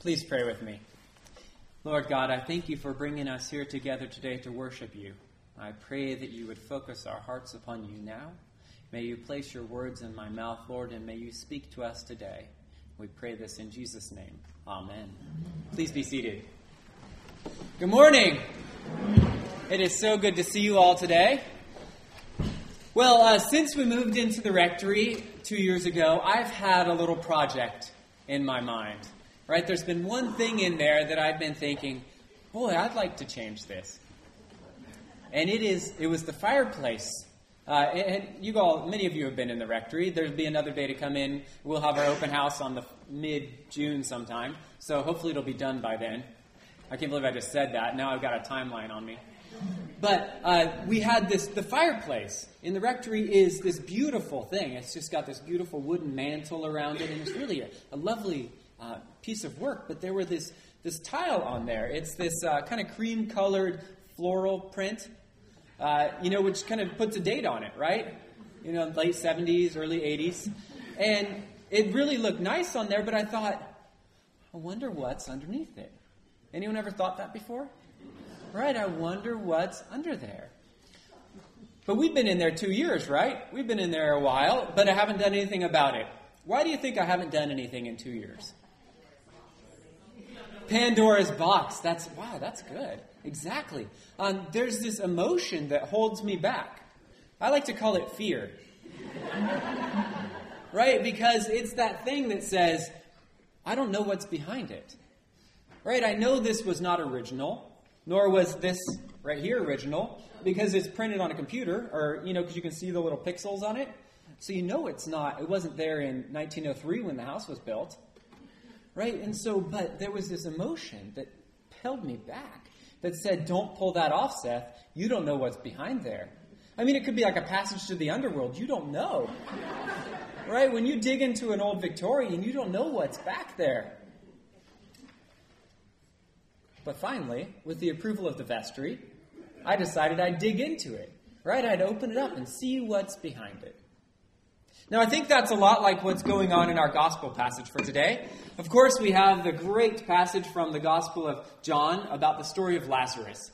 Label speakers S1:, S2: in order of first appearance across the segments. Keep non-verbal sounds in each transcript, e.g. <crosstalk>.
S1: Please pray with me. Lord God, I thank you for bringing us here together today to worship you. I pray that you would focus our hearts upon you now. May you place your words in my mouth, Lord, and may you speak to us today. We pray this in Jesus' name. Amen. Please be seated. Good morning. It is so good to see you all today. Well, uh, since we moved into the rectory two years ago, I've had a little project in my mind. Right? There's been one thing in there that I've been thinking, boy, I'd like to change this. And it is it was the fireplace. Uh, and you all, many of you have been in the rectory. There'll be another day to come in. We'll have our open house on the mid June sometime. So hopefully it'll be done by then. I can't believe I just said that. Now I've got a timeline on me. But uh, we had this, the fireplace in the rectory is this beautiful thing. It's just got this beautiful wooden mantle around it, and it's really a, a lovely uh, piece of work. But there were this, this tile on there. It's this uh, kind of cream colored floral print, uh, you know, which kind of puts a date on it, right? You know, late 70s, early 80s. And it really looked nice on there, but I thought, I wonder what's underneath it. Anyone ever thought that before? Right, I wonder what's under there. But we've been in there two years, right? We've been in there a while, but I haven't done anything about it. Why do you think I haven't done anything in two years? Pandora's box. That's wow. That's good. Exactly. Um, there's this emotion that holds me back. I like to call it fear. <laughs> right? Because it's that thing that says, I don't know what's behind it. Right? I know this was not original, nor was this right here original, because it's printed on a computer, or, you know, because you can see the little pixels on it. So you know it's not, it wasn't there in 1903 when the house was built. Right? And so, but there was this emotion that held me back that said, don't pull that off, Seth. You don't know what's behind there. I mean, it could be like a passage to the underworld. You don't know. <laughs> right? When you dig into an old Victorian, you don't know what's back there. But finally, with the approval of the vestry, I decided I'd dig into it. Right? I'd open it up and see what's behind it. Now, I think that's a lot like what's going on in our gospel passage for today. Of course, we have the great passage from the Gospel of John about the story of Lazarus.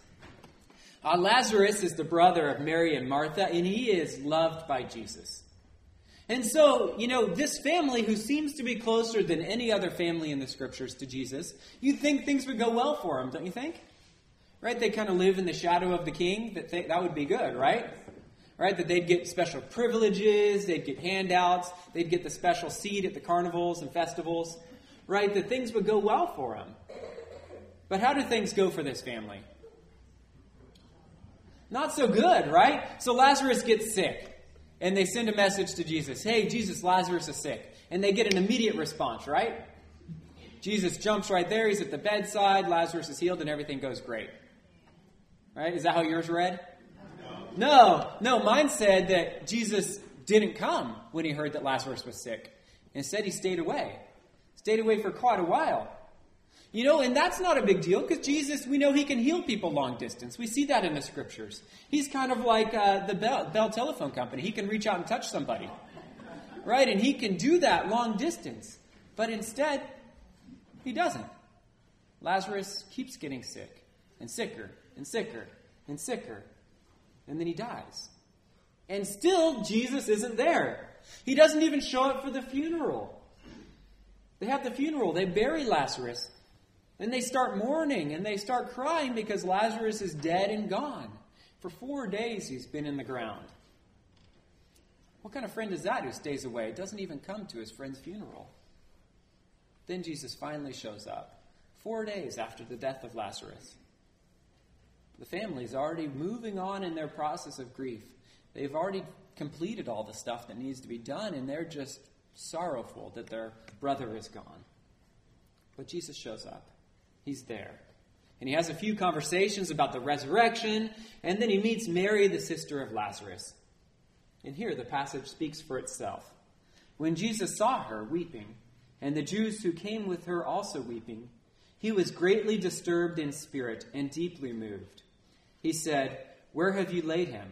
S1: Uh, Lazarus is the brother of Mary and Martha, and he is loved by Jesus. And so, you know, this family who seems to be closer than any other family in the scriptures to Jesus, you'd think things would go well for them, don't you think? Right? They kind of live in the shadow of the king. That, th- that would be good, right? Right? That they'd get special privileges, they'd get handouts, they'd get the special seat at the carnivals and festivals, right? That things would go well for them. But how do things go for this family? Not so good, right? So Lazarus gets sick, and they send a message to Jesus Hey, Jesus, Lazarus is sick. And they get an immediate response, right? Jesus jumps right there, he's at the bedside, Lazarus is healed, and everything goes great. Right? Is that how yours read? No, no, mine said that Jesus didn't come when he heard that Lazarus was sick. Instead, he stayed away. Stayed away for quite a while. You know, and that's not a big deal because Jesus, we know he can heal people long distance. We see that in the scriptures. He's kind of like uh, the Bell, Bell Telephone Company. He can reach out and touch somebody. Right? And he can do that long distance. But instead, he doesn't. Lazarus keeps getting sick and sicker and sicker and sicker and then he dies. And still, Jesus isn't there. He doesn't even show up for the funeral. They have the funeral, they bury Lazarus, and they start mourning and they start crying because Lazarus is dead and gone. For four days he's been in the ground. What kind of friend is that who stays away, doesn't even come to his friend's funeral? Then Jesus finally shows up, four days after the death of Lazarus. The family is already moving on in their process of grief. They've already completed all the stuff that needs to be done, and they're just sorrowful that their brother is gone. But Jesus shows up. He's there. And he has a few conversations about the resurrection, and then he meets Mary, the sister of Lazarus. And here the passage speaks for itself. When Jesus saw her weeping, and the Jews who came with her also weeping, he was greatly disturbed in spirit and deeply moved. He said, Where have you laid him?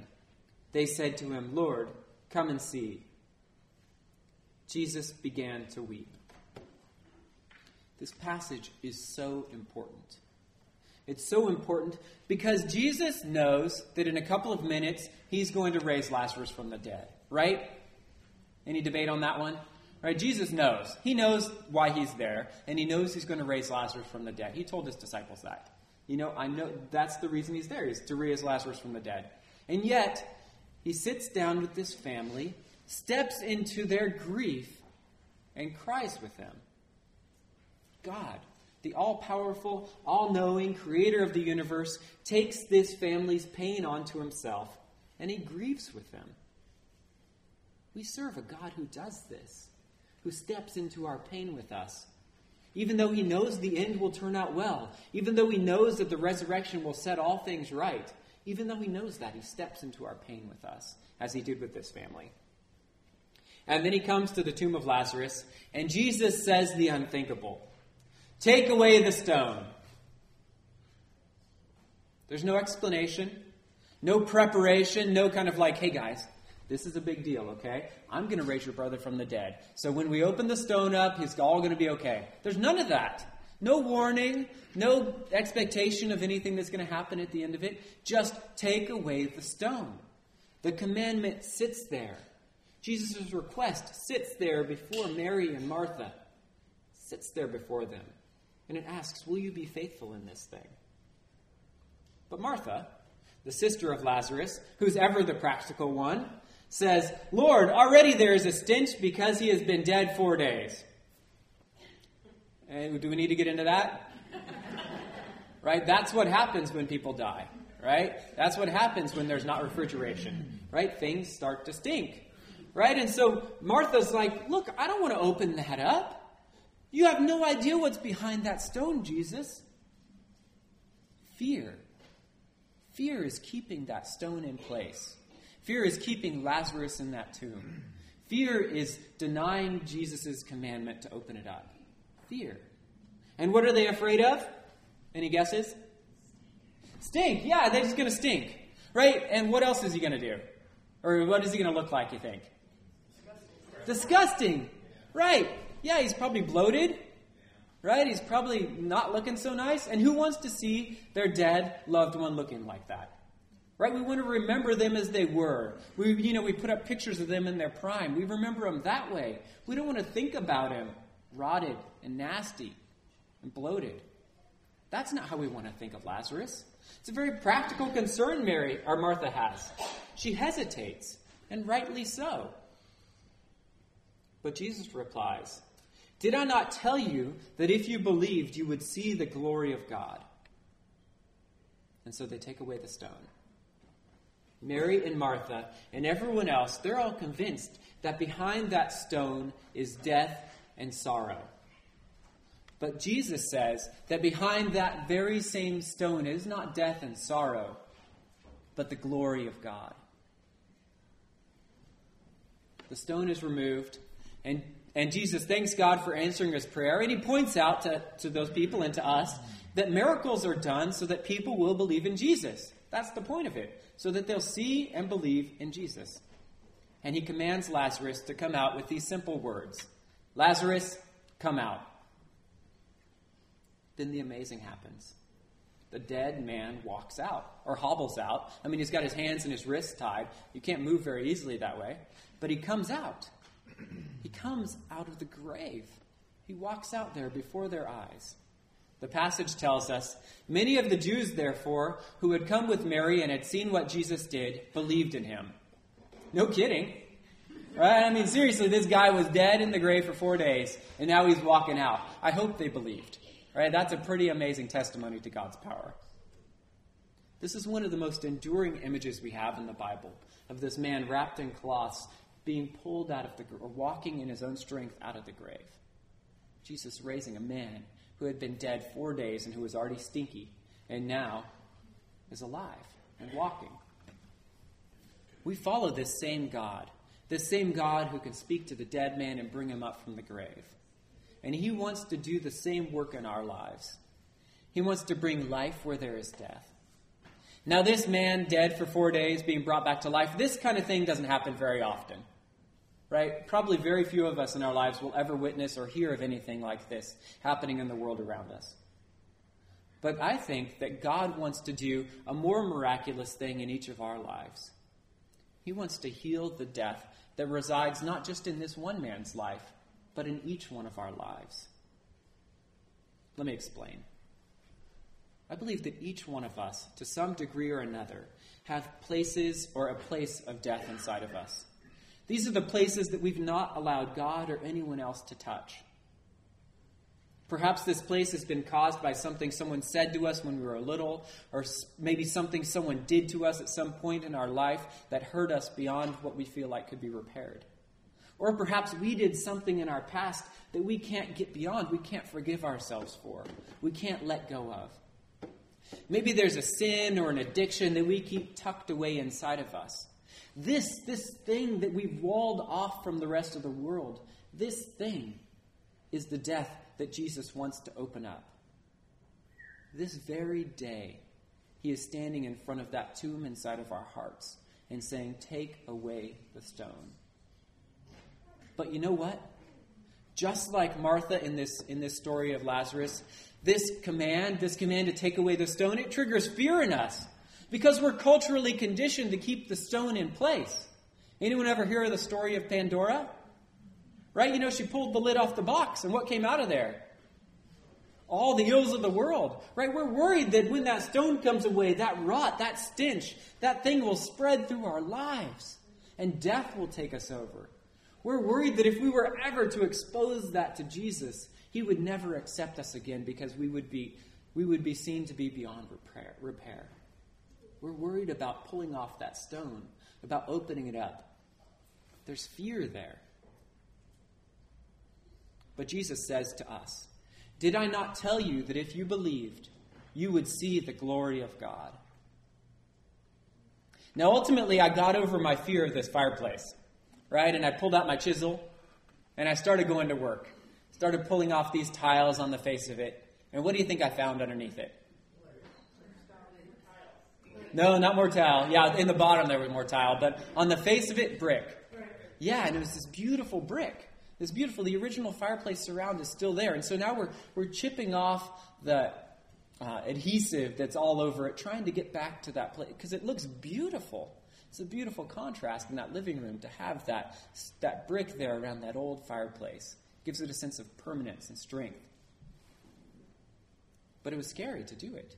S1: They said to him, Lord, come and see. Jesus began to weep. This passage is so important. It's so important because Jesus knows that in a couple of minutes he's going to raise Lazarus from the dead, right? Any debate on that one? Right? Jesus knows. He knows why he's there, and he knows he's going to raise Lazarus from the dead. He told his disciples that. You know, I know that's the reason he's there, is to raise Lazarus from the dead. And yet, he sits down with this family, steps into their grief, and cries with them. God, the all powerful, all knowing creator of the universe, takes this family's pain onto himself, and he grieves with them. We serve a God who does this, who steps into our pain with us. Even though he knows the end will turn out well, even though he knows that the resurrection will set all things right, even though he knows that, he steps into our pain with us, as he did with this family. And then he comes to the tomb of Lazarus, and Jesus says the unthinkable Take away the stone. There's no explanation, no preparation, no kind of like, hey guys, this is a big deal, okay? I'm going to raise your brother from the dead. So when we open the stone up, he's all going to be okay. There's none of that. No warning, no expectation of anything that's going to happen at the end of it. Just take away the stone. The commandment sits there. Jesus' request sits there before Mary and Martha, sits there before them. And it asks, Will you be faithful in this thing? But Martha, the sister of Lazarus, who's ever the practical one, says, Lord, already there is a stench because he has been dead four days. And do we need to get into that? right? That's what happens when people die, right? That's what happens when there's not refrigeration, right? Things start to stink, right? And so Martha's like, Look, I don't want to open that up. You have no idea what's behind that stone, Jesus. Fear. Fear is keeping that stone in place. Fear is keeping Lazarus in that tomb. Fear is denying Jesus' commandment to open it up. Fear. And what are they afraid of? Any guesses? Stink. Yeah, they're just going to stink. Right? And what else is he going to do? Or what is he going to look like, you think? Disgusting. Right. Yeah, he's probably bloated. Right? He's probably not looking so nice. And who wants to see their dead loved one looking like that? Right? We want to remember them as they were. We, you know, we put up pictures of them in their prime. We remember them that way. We don't want to think about them rotted and nasty and bloated. That's not how we want to think of Lazarus. It's a very practical concern Mary or Martha has. She hesitates, and rightly so. But Jesus replies, Did I not tell you that if you believed, you would see the glory of God? And so they take away the stone. Mary and Martha and everyone else, they're all convinced that behind that stone is death and sorrow. But Jesus says that behind that very same stone is not death and sorrow, but the glory of God. The stone is removed, and, and Jesus thanks God for answering his prayer, and he points out to, to those people and to us that miracles are done so that people will believe in Jesus. That's the point of it so that they'll see and believe in Jesus. And he commands Lazarus to come out with these simple words Lazarus, come out. Then the amazing happens. The dead man walks out or hobbles out. I mean, he's got his hands and his wrists tied. You can't move very easily that way. But he comes out. He comes out of the grave. He walks out there before their eyes. The passage tells us many of the Jews, therefore, who had come with Mary and had seen what Jesus did, believed in him. No kidding. Right? I mean, seriously, this guy was dead in the grave for four days, and now he's walking out. I hope they believed. Right? That's a pretty amazing testimony to God's power. This is one of the most enduring images we have in the Bible of this man wrapped in cloths being pulled out of the grave or walking in his own strength out of the grave. Jesus raising a man who had been dead four days and who was already stinky, and now is alive and walking. We follow this same God, this same God who can speak to the dead man and bring him up from the grave. And he wants to do the same work in our lives. He wants to bring life where there is death. Now, this man dead for four days being brought back to life, this kind of thing doesn't happen very often. Right? Probably very few of us in our lives will ever witness or hear of anything like this happening in the world around us. But I think that God wants to do a more miraculous thing in each of our lives. He wants to heal the death that resides not just in this one man's life, but in each one of our lives. Let me explain. I believe that each one of us, to some degree or another, have places or a place of death inside of us. These are the places that we've not allowed God or anyone else to touch. Perhaps this place has been caused by something someone said to us when we were little, or maybe something someone did to us at some point in our life that hurt us beyond what we feel like could be repaired. Or perhaps we did something in our past that we can't get beyond, we can't forgive ourselves for, we can't let go of. Maybe there's a sin or an addiction that we keep tucked away inside of us. This, this thing that we've walled off from the rest of the world, this thing is the death that Jesus wants to open up. This very day, he is standing in front of that tomb inside of our hearts and saying, Take away the stone. But you know what? Just like Martha in this, in this story of Lazarus, this command, this command to take away the stone, it triggers fear in us because we're culturally conditioned to keep the stone in place. Anyone ever hear the story of Pandora? Right? You know, she pulled the lid off the box, and what came out of there? All the ills of the world. Right? We're worried that when that stone comes away, that rot, that stench, that thing will spread through our lives, and death will take us over. We're worried that if we were ever to expose that to Jesus, he would never accept us again because we would be, we would be seen to be beyond repair. repair. We're worried about pulling off that stone, about opening it up. There's fear there. But Jesus says to us, Did I not tell you that if you believed, you would see the glory of God? Now, ultimately, I got over my fear of this fireplace right? And I pulled out my chisel and I started going to work. Started pulling off these tiles on the face of it. And what do you think I found underneath it? No, not more tile. Yeah, in the bottom there was more tile, but on the face of it, brick. Yeah, and it was this beautiful brick. This beautiful, the original fireplace surround is still there. And so now we're, we're chipping off the uh, adhesive that's all over it, trying to get back to that place because it looks beautiful. It's a beautiful contrast in that living room to have that, that brick there around that old fireplace. Gives it a sense of permanence and strength. But it was scary to do it.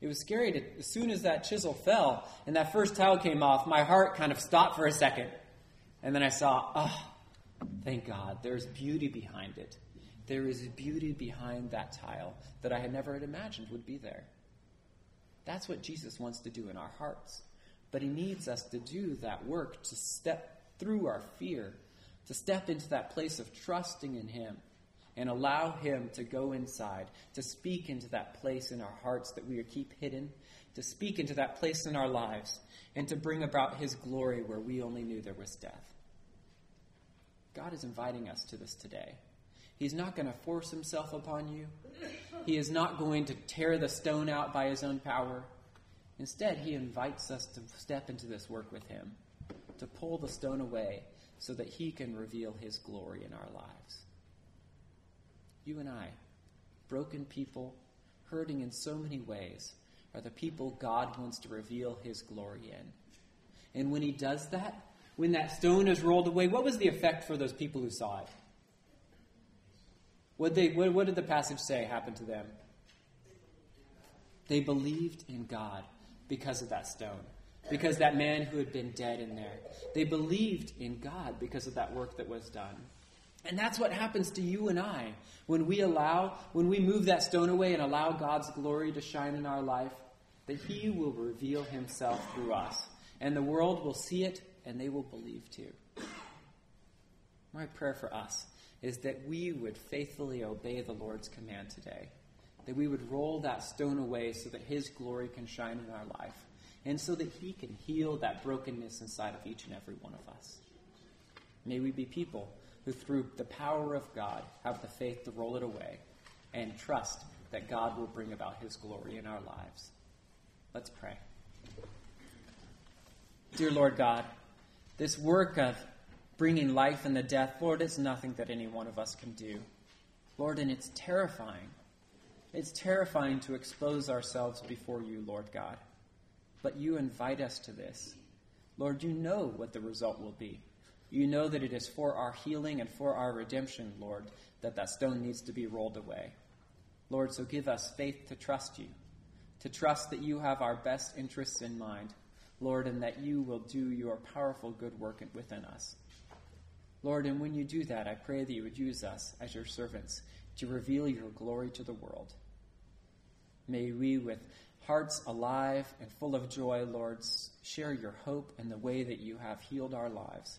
S1: It was scary to, as soon as that chisel fell and that first tile came off, my heart kind of stopped for a second. And then I saw, oh, thank God, there's beauty behind it. There is beauty behind that tile that I had never imagined would be there. That's what Jesus wants to do in our hearts. But He needs us to do that work, to step through our fear, to step into that place of trusting in Him and allow Him to go inside, to speak into that place in our hearts that we keep hidden, to speak into that place in our lives, and to bring about His glory where we only knew there was death. God is inviting us to this today. He's not going to force Himself upon you. He is not going to tear the stone out by His own power. Instead, he invites us to step into this work with him, to pull the stone away so that he can reveal his glory in our lives. You and I, broken people, hurting in so many ways, are the people God wants to reveal his glory in. And when he does that, when that stone is rolled away, what was the effect for those people who saw it? What, they, what, what did the passage say happened to them? They believed in God because of that stone, because that man who had been dead in there. They believed in God because of that work that was done. And that's what happens to you and I when we allow, when we move that stone away and allow God's glory to shine in our life, that He will reveal Himself through us. And the world will see it and they will believe too. My prayer for us is that we would faithfully obey the Lord's command today that we would roll that stone away so that His glory can shine in our life, and so that He can heal that brokenness inside of each and every one of us. May we be people who, through the power of God, have the faith to roll it away and trust that God will bring about His glory in our lives. Let's pray. Dear Lord God, this work of bringing life and the death, Lord, is nothing that any one of us can do. Lord, and it's terrifying. It's terrifying to expose ourselves before you, Lord God. But you invite us to this. Lord, you know what the result will be. You know that it is for our healing and for our redemption, Lord, that that stone needs to be rolled away. Lord, so give us faith to trust you, to trust that you have our best interests in mind, Lord, and that you will do your powerful good work within us. Lord, and when you do that, I pray that you would use us as your servants to reveal your glory to the world. May we, with hearts alive and full of joy, Lord, share your hope and the way that you have healed our lives.